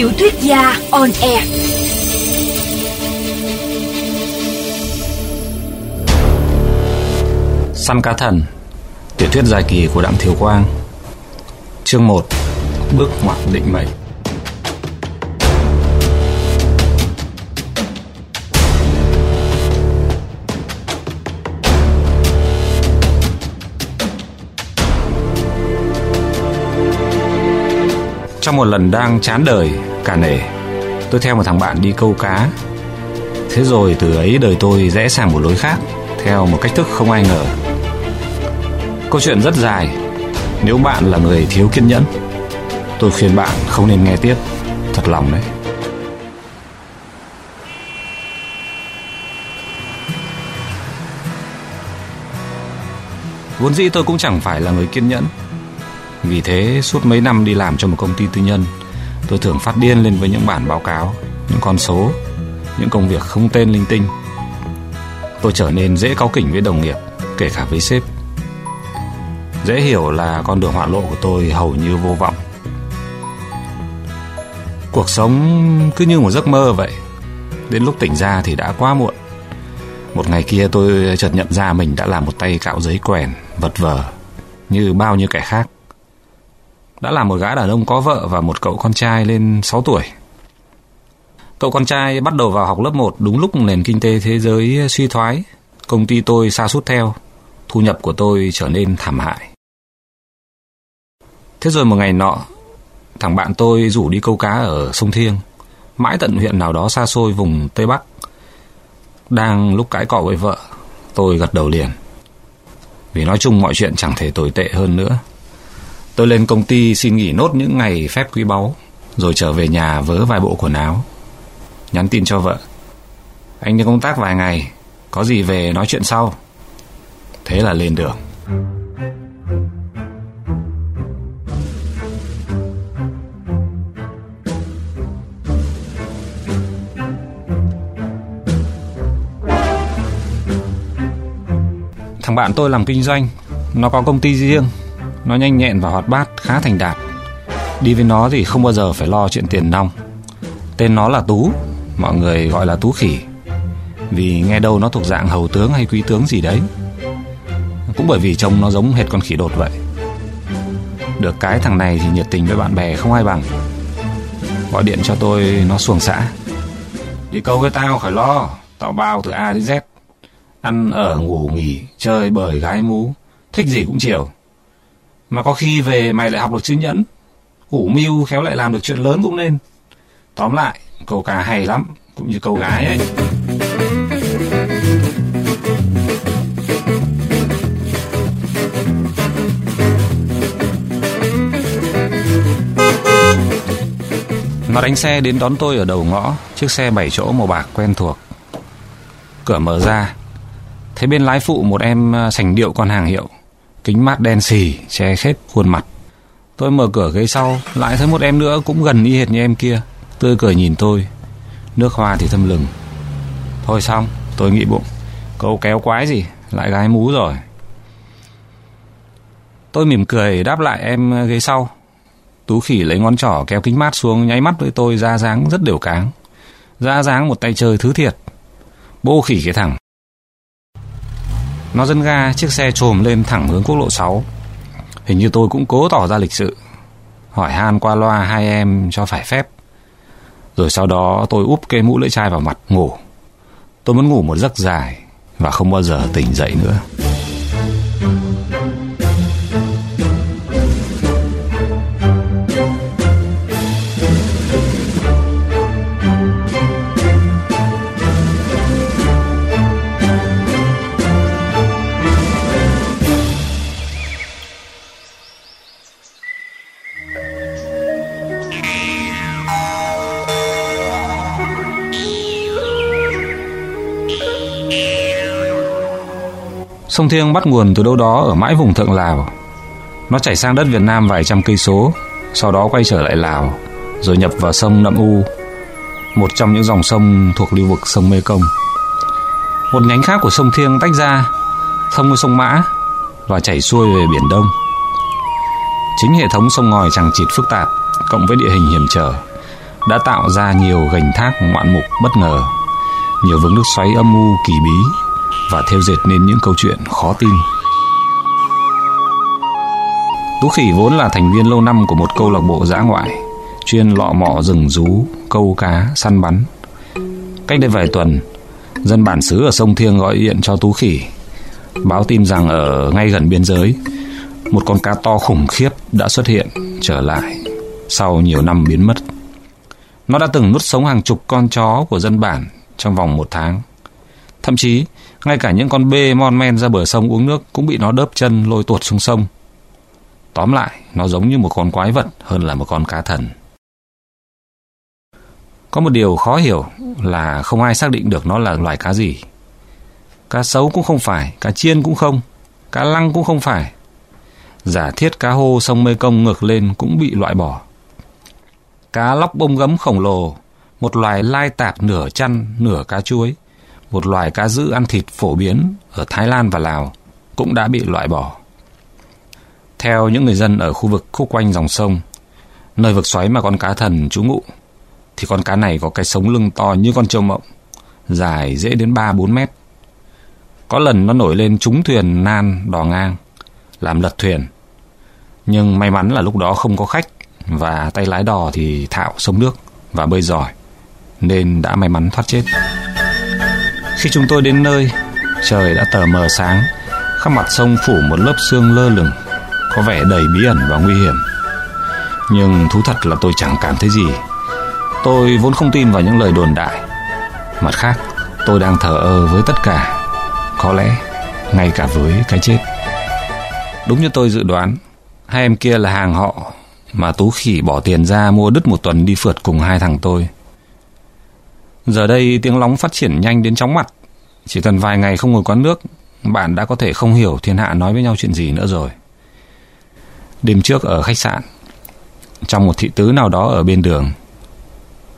Tiểu thuyết gia on air. Săn cá thần Tiểu thuyết dài kỳ của Đặng Thiều Quang Chương 1 Bước ngoặt định mệnh Trong một lần đang chán đời, cả nể. Tôi theo một thằng bạn đi câu cá. Thế rồi từ ấy đời tôi rẽ sang một lối khác, Theo một cách thức không ai ngờ. Câu chuyện rất dài. Nếu bạn là người thiếu kiên nhẫn, Tôi khuyên bạn không nên nghe tiếp. Thật lòng đấy. Vốn dĩ tôi cũng chẳng phải là người kiên nhẫn. Vì thế suốt mấy năm đi làm cho một công ty tư nhân Tôi thường phát điên lên với những bản báo cáo, Những con số, Những công việc không tên linh tinh. Tôi trở nên dễ cáu kỉnh với đồng nghiệp, Kể cả với sếp. Dễ hiểu là con đường hoạn lộ của tôi hầu như vô vọng. Cuộc sống cứ như một giấc mơ vậy. Đến lúc tỉnh ra thì đã quá muộn. Một ngày kia tôi chợt nhận ra mình đã làm một tay cạo giấy quèn, Vật vờ, Như bao nhiêu kẻ khác. Đã là một gã đàn ông có vợ và một cậu con trai lên 6 tuổi Cậu con trai bắt đầu vào học lớp 1 đúng lúc nền kinh tế thế giới suy thoái Công ty tôi sa sút theo Thu nhập của tôi trở nên thảm hại Thế rồi một ngày nọ, thằng bạn tôi rủ đi câu cá ở sông Thiêng, mãi tận huyện nào đó xa xôi vùng Tây Bắc. Đang lúc cãi cọ với vợ, tôi gật đầu liền. Vì nói chung mọi chuyện chẳng thể tồi tệ hơn nữa. Tôi lên công ty xin nghỉ nốt những ngày phép quý báu, rồi trở về nhà vớ vài bộ quần áo. Nhắn tin cho vợ. Anh đi công tác vài ngày, có gì về nói chuyện sau. Thế là lên đường. Thằng bạn tôi làm kinh doanh Nó có công ty riêng nó nhanh nhẹn và hoạt bát khá thành đạt. Đi với nó thì không bao giờ phải lo chuyện tiền nong. Tên nó là Tú Mọi người gọi là Tú Khỉ. Vì nghe đâu nó thuộc dạng hầu tướng hay quý tướng gì đấy. Cũng bởi vì trông nó giống hệt con khỉ đột vậy. Được cái thằng này thì nhiệt tình với bạn bè không ai bằng. Gọi điện cho tôi nó xuồng xã. Đi câu với tao khỏi lo Tao bao từ A đến Z. Ăn ở ngủ nghỉ, chơi bời gái mú, thích gì cũng chiều. Mà có khi về mày lại học được chữ nhẫn, củ mưu khéo lại làm được chuyện lớn cũng nên. Tóm lại, cầu cả hay lắm, cũng như cầu gái ấy. Nó đánh xe đến đón tôi ở đầu ngõ, chiếc xe bảy chỗ màu bạc quen thuộc. Cửa mở ra, Thấy bên lái phụ một em ờ, sành điệu con hàng hiệu Kính mát đen xì, Che khép khuôn mặt. Tôi mở cửa ghế sau, Lại thấy một em nữa cũng gần y hệt như em kia, Tươi cười nhìn tôi. Nước hoa thì thâm lừng. Thôi xong, tôi nghĩ bụng. Câu kéo quái gì? Lại gái mú rồi. Tôi mỉm cười đáp lại em ghế sau. Tú khỉ lấy ngón trỏ kéo kính mát xuống, Nháy mắt với tôi ra dáng rất đều cáng. Ra dáng một tay chơi thứ thiệt. Bô khỉ cái thằng nó dân ga chiếc xe trồm lên thẳng hướng quốc lộ 6 Hình như tôi cũng cố tỏ ra lịch sự, Hỏi han qua loa hai em cho phải phép. Rồi sau đó tôi úp cây mũ lưỡi chai vào mặt, ngủ. Tôi muốn ngủ một giấc dài Và không bao giờ tỉnh dậy nữa. Sông Thiêng bắt nguồn từ đâu đó ở mãi vùng thượng Lào. Nó chảy sang đất Việt Nam vài trăm cây số, sau đó quay trở lại Lào, rồi nhập vào sông Nậm U, một trong những dòng sông thuộc lưu vực sông Mê Công. Một nhánh khác của sông Thiêng tách ra, thông với sông Mã và chảy xuôi về biển Đông. Chính hệ thống sông ngòi chẳng chịt phức tạp, cộng với địa hình hiểm trở, đã tạo ra nhiều gành thác ngoạn mục bất ngờ, nhiều vướng nước xoáy âm u kỳ bí và theo dệt nên những câu chuyện khó tin. Tú Khỉ vốn là thành viên lâu năm của một câu lạc bộ dã ngoại, chuyên lọ mọ rừng rú, câu cá, săn bắn. Cách đây vài tuần, dân bản xứ ở sông Thiêng gọi điện cho Tú Khỉ, báo tin rằng ở ngay gần biên giới, một con cá to khủng khiếp đã xuất hiện trở lại sau nhiều năm biến mất. Nó đã từng nuốt sống hàng chục con chó của dân bản trong vòng một tháng. Thậm chí, ngay cả những con bê mon men ra bờ sông uống nước cũng bị nó đớp chân lôi tuột xuống sông. Tóm lại, nó giống như một con quái vật hơn là một con cá thần. Có một điều khó hiểu là không ai xác định được nó là loài cá gì. Cá sấu cũng không phải, cá chiên cũng không, cá lăng cũng không phải. Giả thiết cá hô sông Mê Công ngược lên cũng bị loại bỏ. Cá lóc bông gấm khổng lồ, một loài lai tạp nửa chăn, nửa cá chuối, một loài cá dữ ăn thịt phổ biến ở Thái Lan và Lào cũng đã bị loại bỏ. Theo những người dân ở khu vực khúc quanh dòng sông, nơi vực xoáy mà con cá thần trú ngụ, thì con cá này có cái sống lưng to như con trâu mộng, dài dễ đến 3-4 mét. Có lần nó nổi lên trúng thuyền nan đò ngang, làm lật thuyền. Nhưng may mắn là lúc đó không có khách và tay lái đò thì thạo sông nước và bơi giỏi, nên đã may mắn thoát chết. Khi chúng tôi đến nơi, trời đã tờ mờ sáng, khắp mặt sông phủ một lớp sương lơ lửng, có vẻ đầy bí ẩn và nguy hiểm. Nhưng thú thật là tôi chẳng cảm thấy gì. Tôi vốn không tin vào những lời đồn đại. Mặt khác, tôi đang thờ ơ với tất cả, có lẽ ngay cả với cái chết. Đúng như tôi dự đoán, hai em kia là hàng họ mà Tú Khỉ bỏ tiền ra mua đứt một tuần đi phượt cùng hai thằng tôi. Giờ đây tiếng lóng phát triển nhanh đến chóng mặt. Chỉ cần vài ngày không ngồi quán nước, bạn đã có thể không hiểu thiên hạ nói với nhau chuyện gì nữa rồi. Đêm trước ở khách sạn, trong một thị tứ nào đó ở bên đường,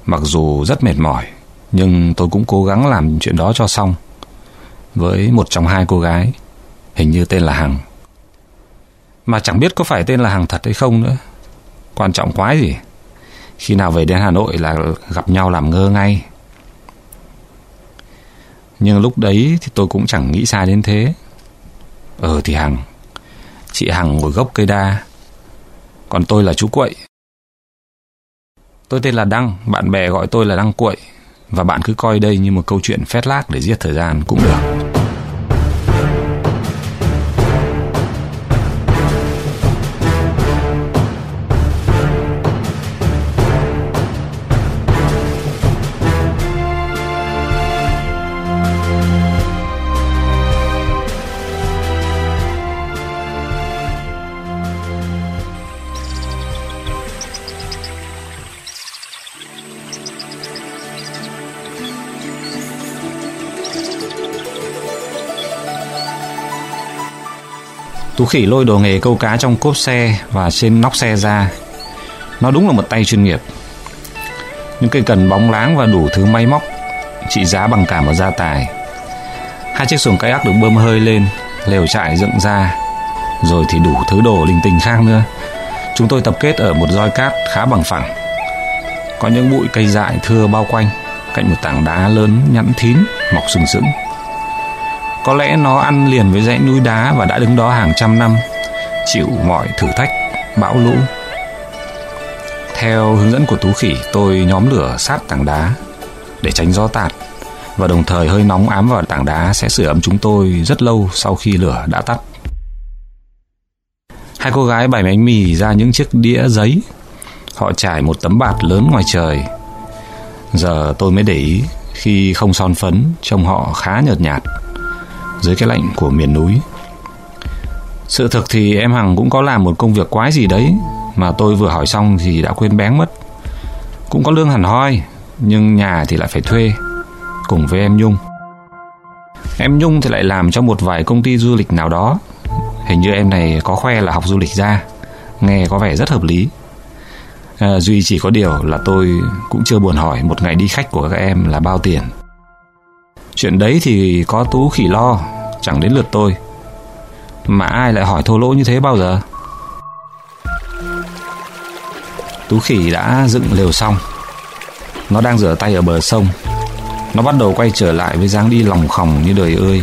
mặc dù rất mệt mỏi, nhưng tôi cũng cố gắng làm chuyện đó cho xong. Với một trong hai cô gái, hình như tên là Hằng. Mà chẳng biết có phải tên là Hằng thật hay không nữa. Quan trọng quái gì. Khi nào về đến Hà Nội là gặp nhau làm ngơ ngay. Nhưng lúc đấy thì tôi cũng chẳng nghĩ xa đến thế. Ờ thì Hằng. Chị Hằng ngồi gốc cây đa. Còn tôi là chú Quậy. Tôi tên là Đăng, bạn bè gọi tôi là Đăng Quậy. Và bạn cứ coi đây như một câu chuyện phét lác để giết thời gian cũng được. Tú khỉ lôi đồ nghề câu cá trong cốp xe và trên nóc xe ra. Nó đúng là một tay chuyên nghiệp. Những cây cần bóng láng và đủ thứ may móc, trị giá bằng cả một gia tài. Hai chiếc xuồng kayak được bơm hơi lên, lều trại dựng ra, rồi thì đủ thứ đồ linh tinh khác nữa. Chúng tôi tập kết ở một roi cát khá bằng phẳng. Có những bụi cây dại thưa bao quanh, cạnh một tảng đá lớn nhẵn thín mọc sừng sững. Có lẽ nó ăn liền với dãy núi đá và đã đứng đó hàng trăm năm, chịu mọi thử thách, bão lũ. Theo hướng dẫn của Tú Khỉ, tôi nhóm lửa sát tảng đá để tránh gió tạt và đồng thời hơi nóng ám vào tảng đá sẽ sửa ấm chúng tôi rất lâu sau khi lửa đã tắt. Hai cô gái bày bánh mì ra những chiếc đĩa giấy. Họ trải một tấm bạt lớn ngoài trời. Giờ tôi mới để ý khi không son phấn trông họ khá nhợt nhạt dưới cái lạnh của miền núi. Sự thực thì em Hằng cũng có làm một công việc quái gì đấy mà tôi vừa hỏi xong thì đã quên bén mất. Cũng có lương hẳn hoi, nhưng nhà thì lại phải thuê, cùng với em Nhung. Em Nhung thì lại làm cho một vài công ty du lịch nào đó. Hình như em này có khoe là học du lịch ra, nghe có vẻ rất hợp lý. À, duy chỉ có điều là tôi cũng chưa buồn hỏi một ngày đi khách của các em là bao tiền. Chuyện đấy thì có Tú khỉ lo, Chẳng đến lượt tôi. Mà ai lại hỏi thô lỗ như thế bao giờ? Tú khỉ đã dựng lều xong. Nó đang rửa tay ở bờ sông. Nó bắt đầu quay trở lại với dáng đi lòng khòng như đời ơi.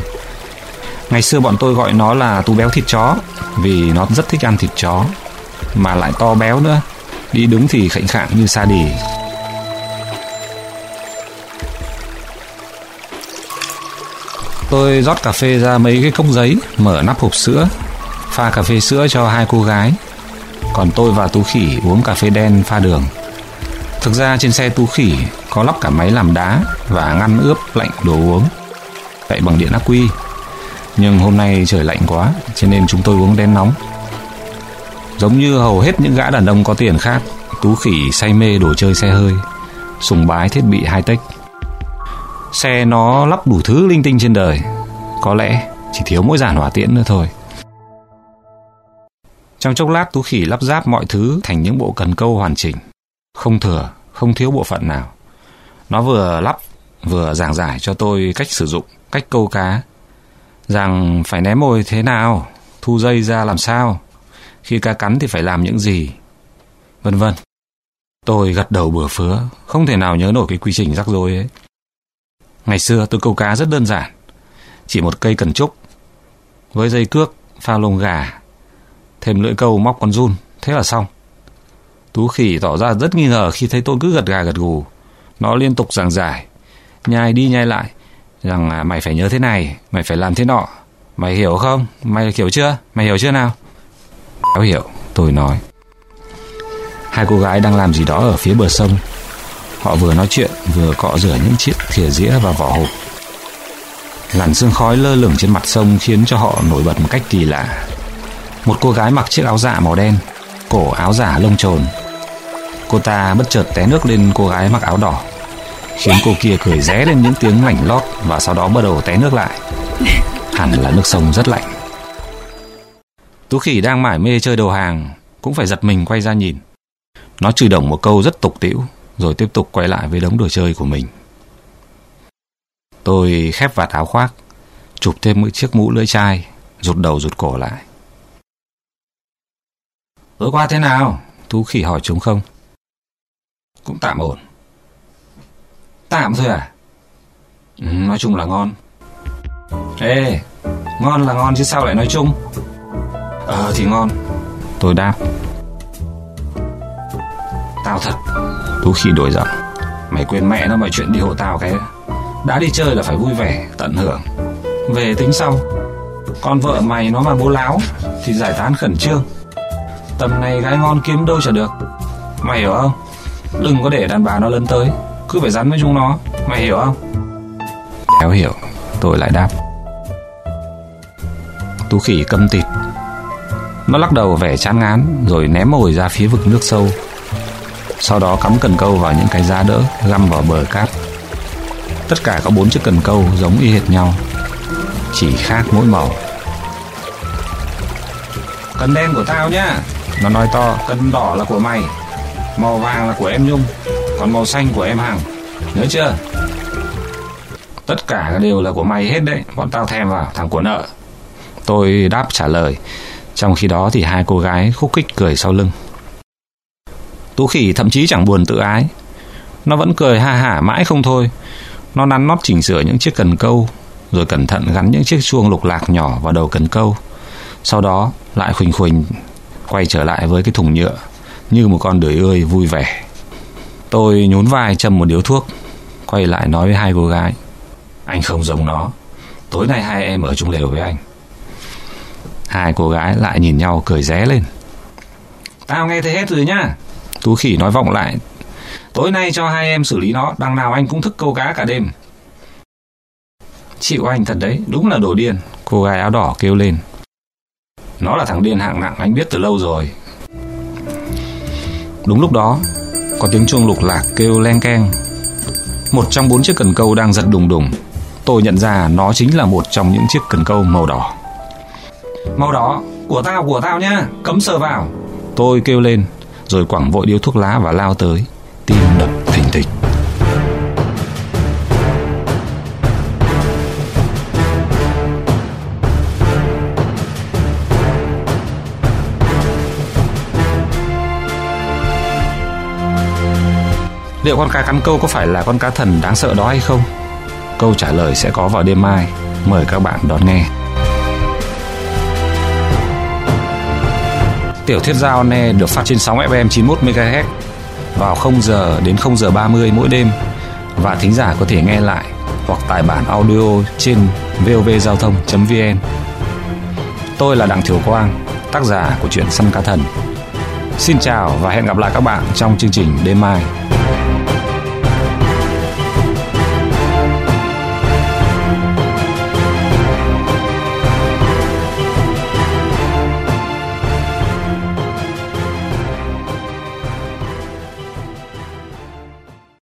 Ngày xưa bọn tôi gọi nó là tú béo thịt chó, Vì nó rất thích ăn thịt chó. Mà lại to béo nữa. Đi đứng thì khệnh khạng như sa đì. Tôi rót cà phê ra mấy cái cốc giấy, Mở nắp hộp sữa, Pha cà phê sữa cho hai cô gái. Còn tôi và Tú Khỉ uống cà phê đen pha đường. Thực ra trên xe Tú Khỉ Có lắp cả máy làm đá Và ngăn ướp lạnh đồ uống. Chạy bằng điện ắc quy. Nhưng hôm nay trời lạnh quá, Cho nên chúng tôi uống đen nóng. Giống như hầu hết những gã đàn ông có tiền khác, Tú Khỉ say mê đồ chơi xe hơi, Sùng bái thiết bị high-tech Xe nó lắp đủ thứ linh tinh trên đời. Có lẽ chỉ thiếu mỗi giản hỏa tiễn nữa thôi. Trong chốc lát Tú Khỉ lắp ráp mọi thứ thành những bộ cần câu hoàn chỉnh. Không thừa, không thiếu bộ phận nào. Nó vừa lắp vừa giảng giải cho tôi cách sử dụng, cách câu cá. Rằng phải ném mồi thế nào, thu dây ra làm sao Khi cá cắn thì phải làm những gì Vân vân. Tôi gật đầu bừa phứa Không thể nào nhớ nổi cái quy trình rắc rối ấy. Ngày xưa tôi câu cá rất đơn giản Chỉ một cây cần trúc Với dây cước Pha lông gà Thêm lưỡi câu móc con run Thế là xong Tú khỉ tỏ ra rất nghi ngờ khi thấy tôi cứ gật gà gật gù Nó liên tục giảng giải Nhai đi nhai lại Rằng à, mày phải nhớ thế này Mày phải làm thế nọ Mày hiểu không? Mày hiểu chưa? Mày hiểu chưa nào? cháu hiểu Tôi nói Hai cô gái đang làm gì đó ở phía bờ sông Họ vừa nói chuyện vừa cọ rửa những chiếc thìa dĩa và vỏ hộp. Làn sương khói lơ lửng trên mặt sông khiến cho họ nổi bật một cách kỳ lạ. Một cô gái mặc chiếc áo dạ màu đen, cổ áo giả lông trồn. Cô ta bất chợt té nước lên cô gái mặc áo đỏ, khiến cô kia cười ré lên những tiếng lảnh lót và sau đó bắt đầu té nước lại. Hẳn là nước sông rất lạnh. Tú khỉ đang mải mê chơi đầu hàng, cũng phải giật mình quay ra nhìn. Nó chửi đồng một câu rất tục tĩu rồi tiếp tục quay lại với đống đồ chơi của mình. Tôi khép vạt áo khoác, chụp thêm một chiếc mũ lưỡi chai, rụt đầu rụt cổ lại. Tối qua thế nào? Tú khỉ hỏi chúng không? Cũng tạm ổn. Tạm thôi à? Ừ, nói chung là ngon. Ê, ngon là ngon chứ sao lại nói chung? Ờ thì ngon. Tôi đáp. Tao thật Tú khi đổi giọng. Mày quên mẹ nó mọi chuyện đi hộ tao cái Đã đi chơi là phải vui vẻ, tận hưởng. Về tính sau Con vợ mày nó mà bố láo Thì giải tán khẩn trương. Tầm này gái ngon kiếm đâu chả được. Mày hiểu không? Đừng có để đàn bà nó lấn tới Cứ phải rắn với chúng nó. Mày hiểu không? Đéo hiểu Tôi lại đáp. Tú khỉ câm tịt. Nó lắc đầu vẻ chán ngán Rồi ném mồi ra phía vực nước sâu sau đó cắm cần câu vào những cái giá đỡ găm vào bờ cát. Tất cả có bốn chiếc cần câu giống y hệt nhau, chỉ khác mỗi màu. Cần đen của tao nhá, nó nói to, cần đỏ là của mày, màu vàng là của em Nhung, còn màu xanh của em Hằng. Nhớ chưa? Tất cả đều là của mày hết đấy, bọn tao thèm vào, thằng của nợ. Tôi đáp trả lời, trong khi đó thì hai cô gái khúc khích cười sau lưng. Tú khỉ thậm chí chẳng buồn tự ái. Nó vẫn cười ha hả mãi không thôi. Nó nắn nót chỉnh sửa những chiếc cần câu, rồi cẩn thận gắn những chiếc chuông lục lạc nhỏ vào đầu cần câu. Sau đó lại khuỳnh khuỳnh quay trở lại với cái thùng nhựa như một con đười ơi vui vẻ. Tôi nhún vai châm một điếu thuốc, quay lại nói với hai cô gái. Anh không giống nó. Tối nay hai em ở chung lều với anh. Hai cô gái lại nhìn nhau cười ré lên. Tao nghe thấy hết rồi nhá. Tú khỉ nói vọng lại. Tối nay cho hai em xử lý nó, đằng nào anh cũng thức câu cá cả đêm. Chịu anh thật đấy, đúng là đồ điên. Cô gái áo đỏ kêu lên. Nó là thằng điên hạng nặng, anh biết từ lâu rồi. Đúng lúc đó, có tiếng chuông lục lạc kêu len keng. Một trong bốn chiếc cần câu đang giật đùng đùng. Tôi nhận ra nó chính là một trong những chiếc cần câu màu đỏ. Màu đỏ, của tao, của tao nhá, cấm sờ vào. Tôi kêu lên, rồi quẳng vội điếu thuốc lá và lao tới tim đập thình thịch Liệu con cá cắn câu có phải là con cá thần đáng sợ đó hay không? Câu trả lời sẽ có vào đêm mai. Mời các bạn đón nghe. Tiểu thuyết giao ne được phát trên sóng FM 91 MHz vào 0 giờ đến 0 giờ 30 mỗi đêm và thính giả có thể nghe lại hoặc tải bản audio trên vovgiao thông.vn. Tôi là Đặng Thiều Quang, tác giả của truyện Săn Cá Thần. Xin chào và hẹn gặp lại các bạn trong chương trình đêm mai.